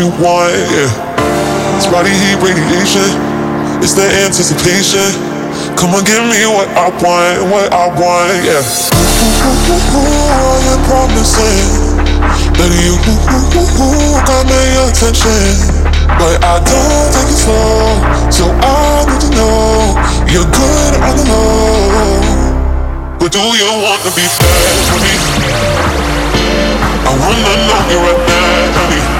you want, yeah. It's body heat radiation, it's the anticipation. Come on, give me what I want, what I want, yeah. All your promising that you got my attention. But I don't take it slow, so I need to know you're good on the low. But do you want to be bad with me? I wanna know you right now, honey.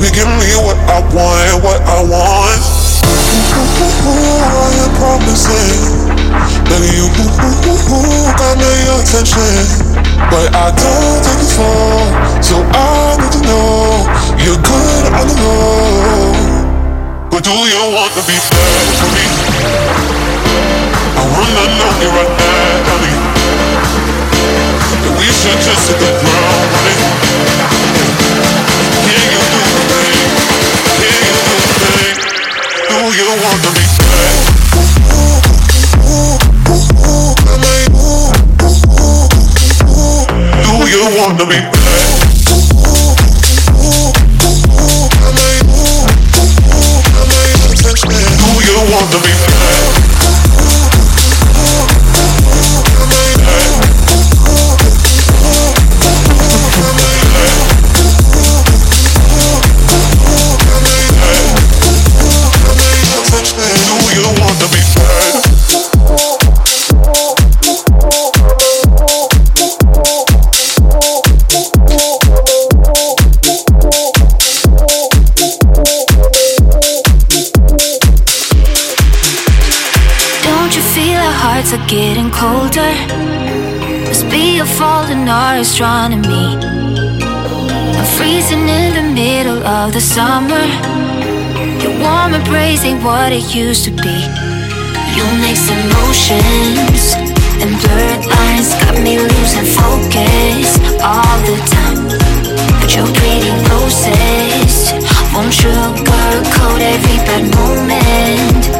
Baby, give me what I want, what I want. I am promising that you got my attention. But I don't take it slow, so I need to know you're good on the low. But do you want to be bad for me? I wanna know you right now, honey. We should just hit the ground running. Can want to be warm ain't what it used to be. You mix emotions and blurred lines got me losing focus all the time. But your pretty roses won't sugarcoat every bad moment.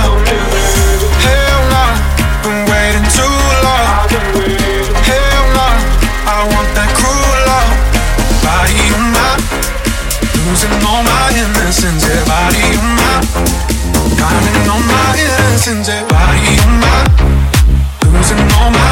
All my innocence, yeah, body of mine. Counting my innocence, yeah, body mine. Losing all my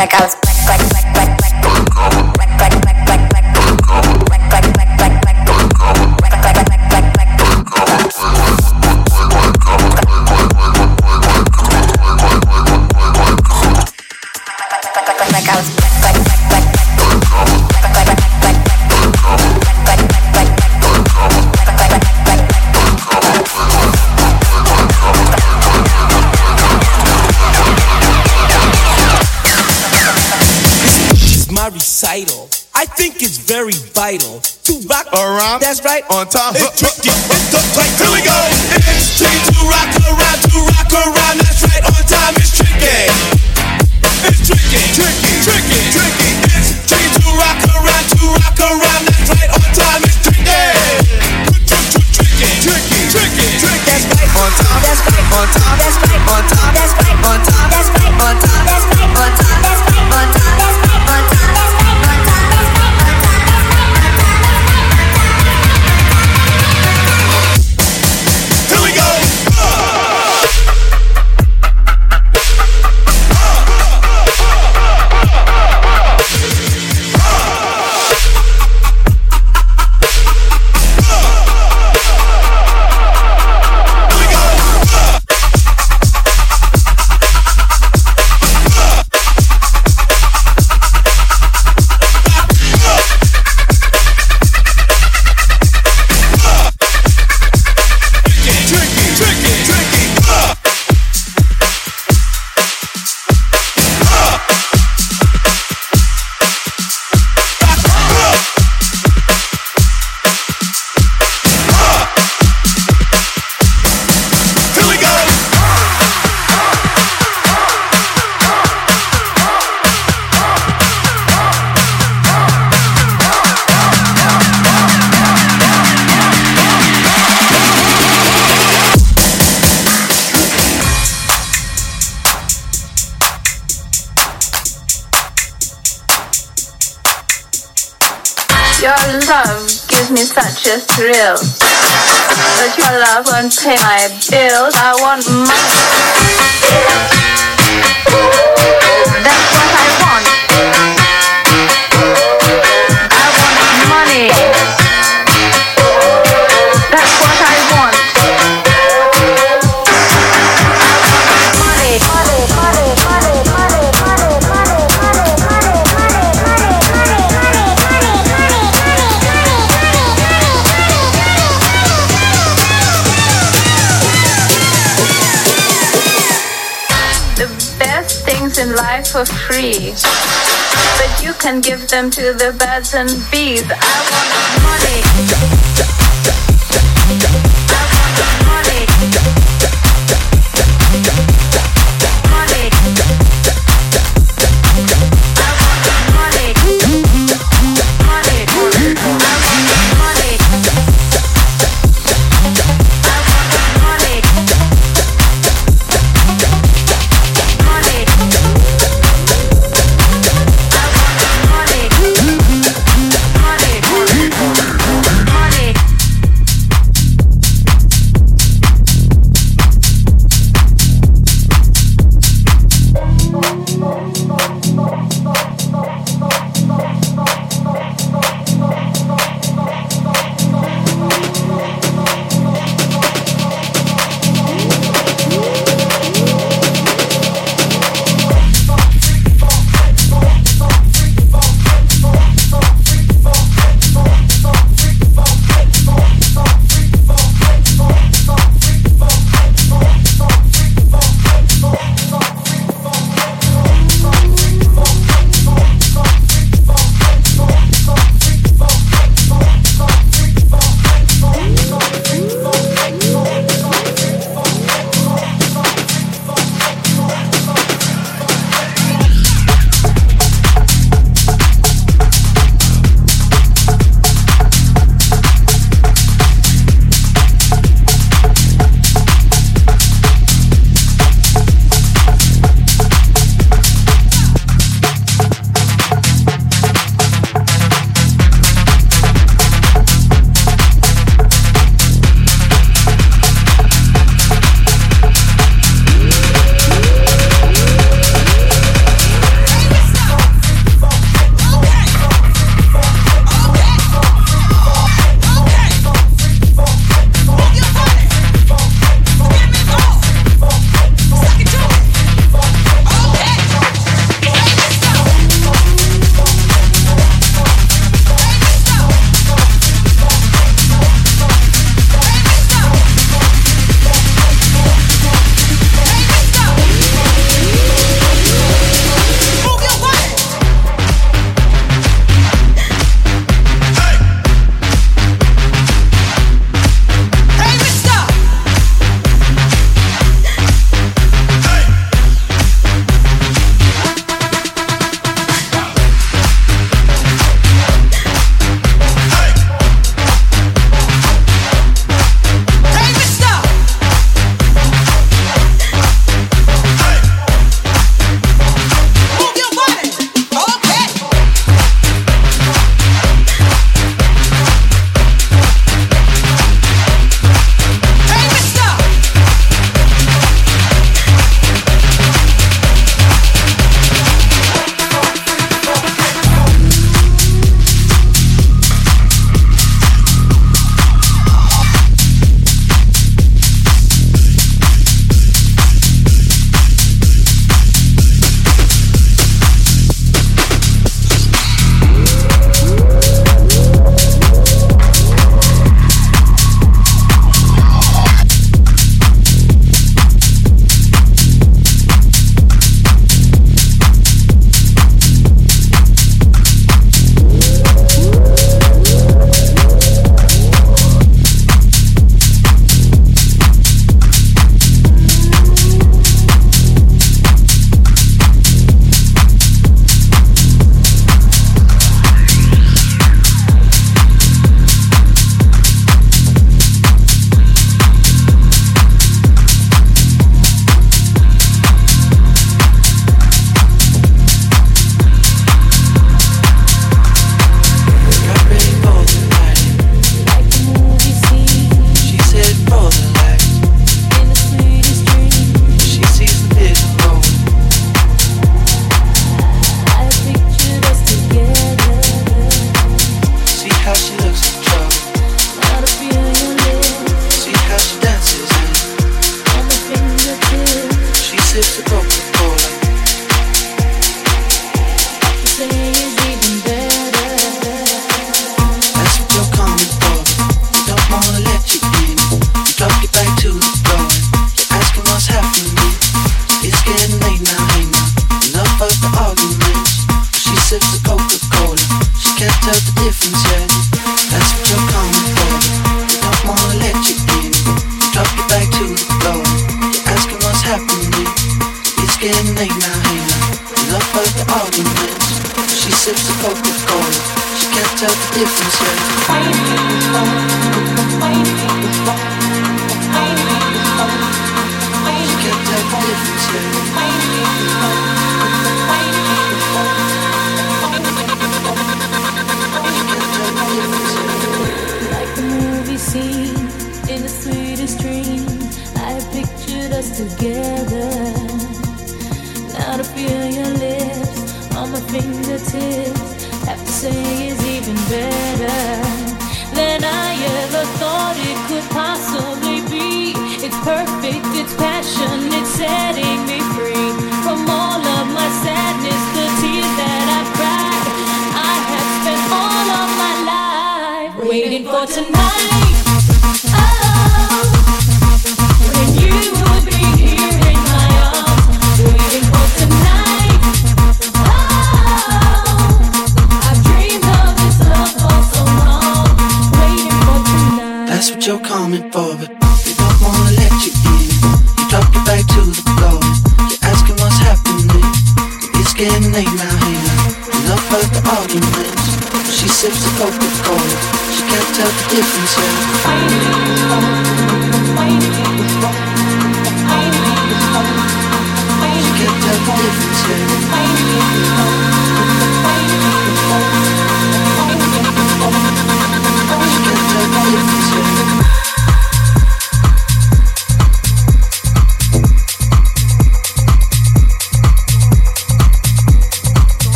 like I was I was around. That's right. On top, It's tricky. It's the right. Here we go. Birds and bees.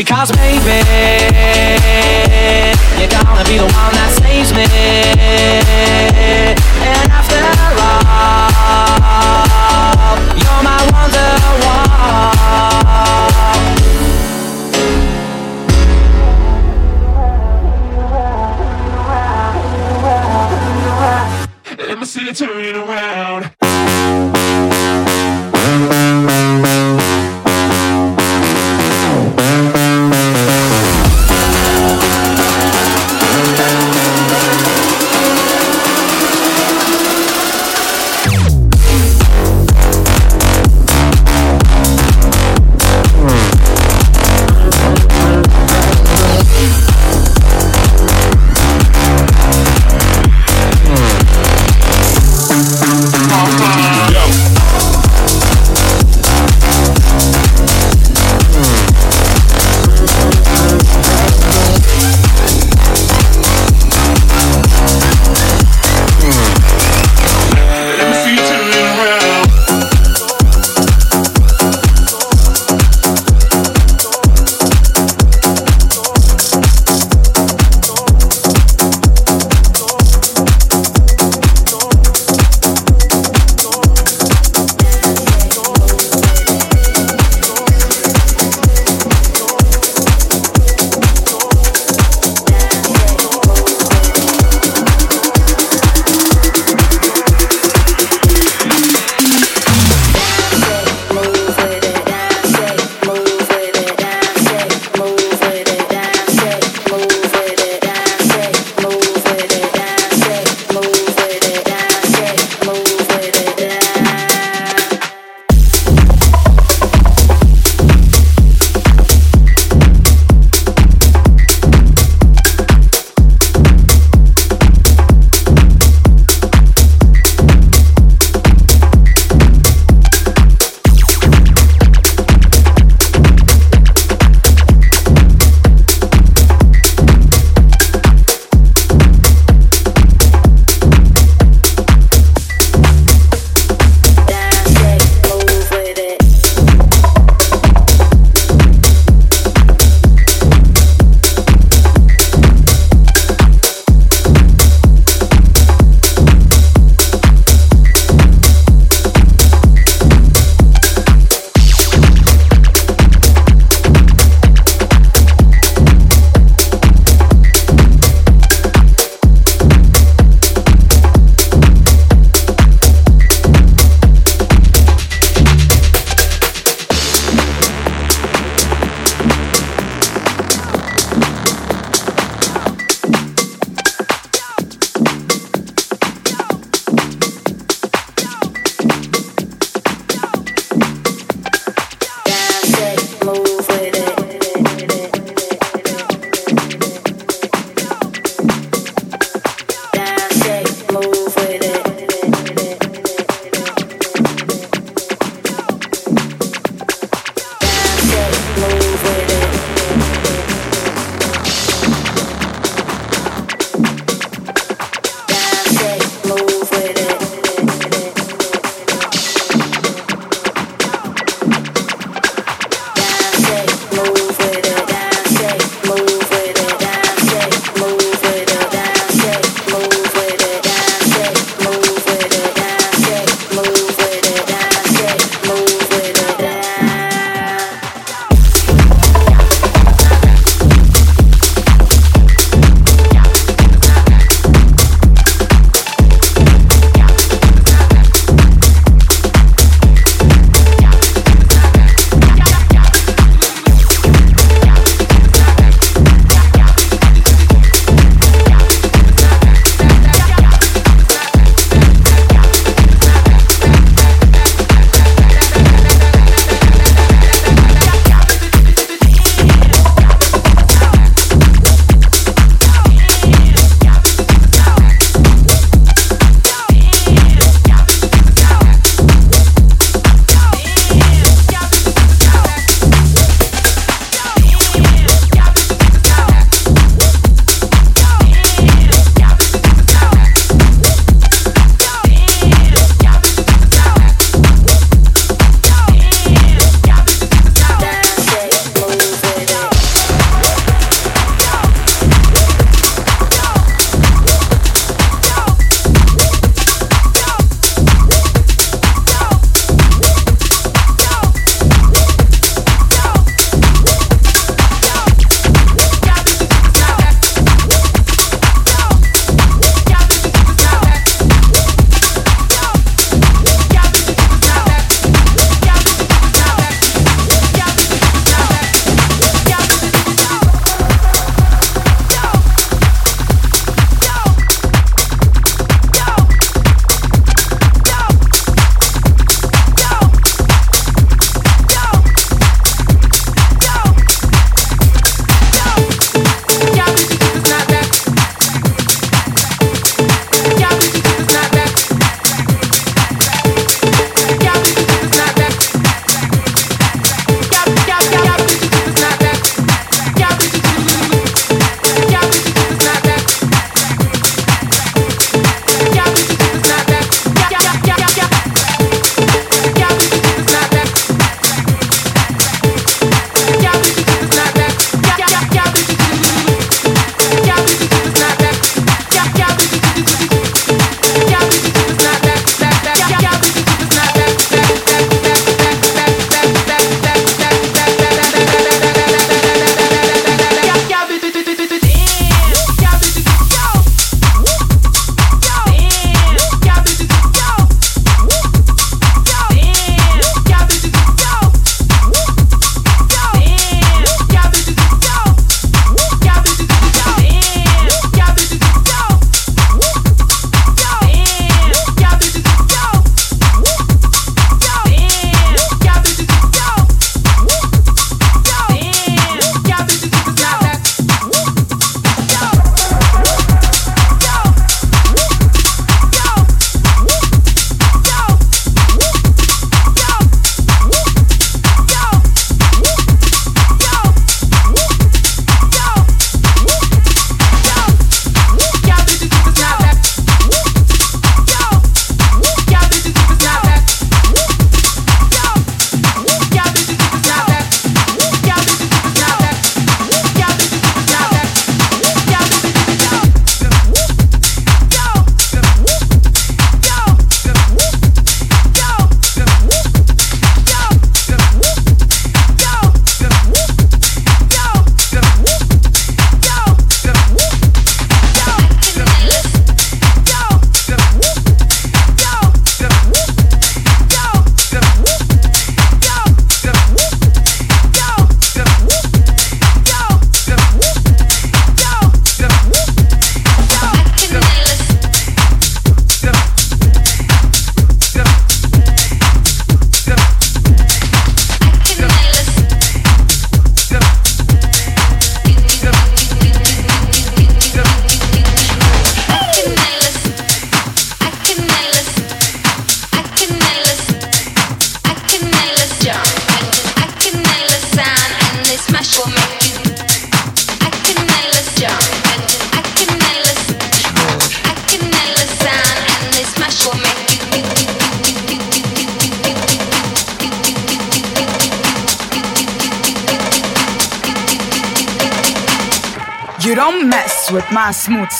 Because baby, you're gonna be the one that saves me. And after all, you're my wonderwall. Let me see you turning around.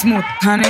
Smooth, honey.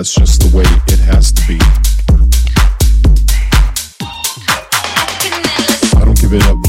That's just the way it has to be. I don't give it up.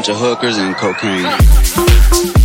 Bunch of hookers and cocaine.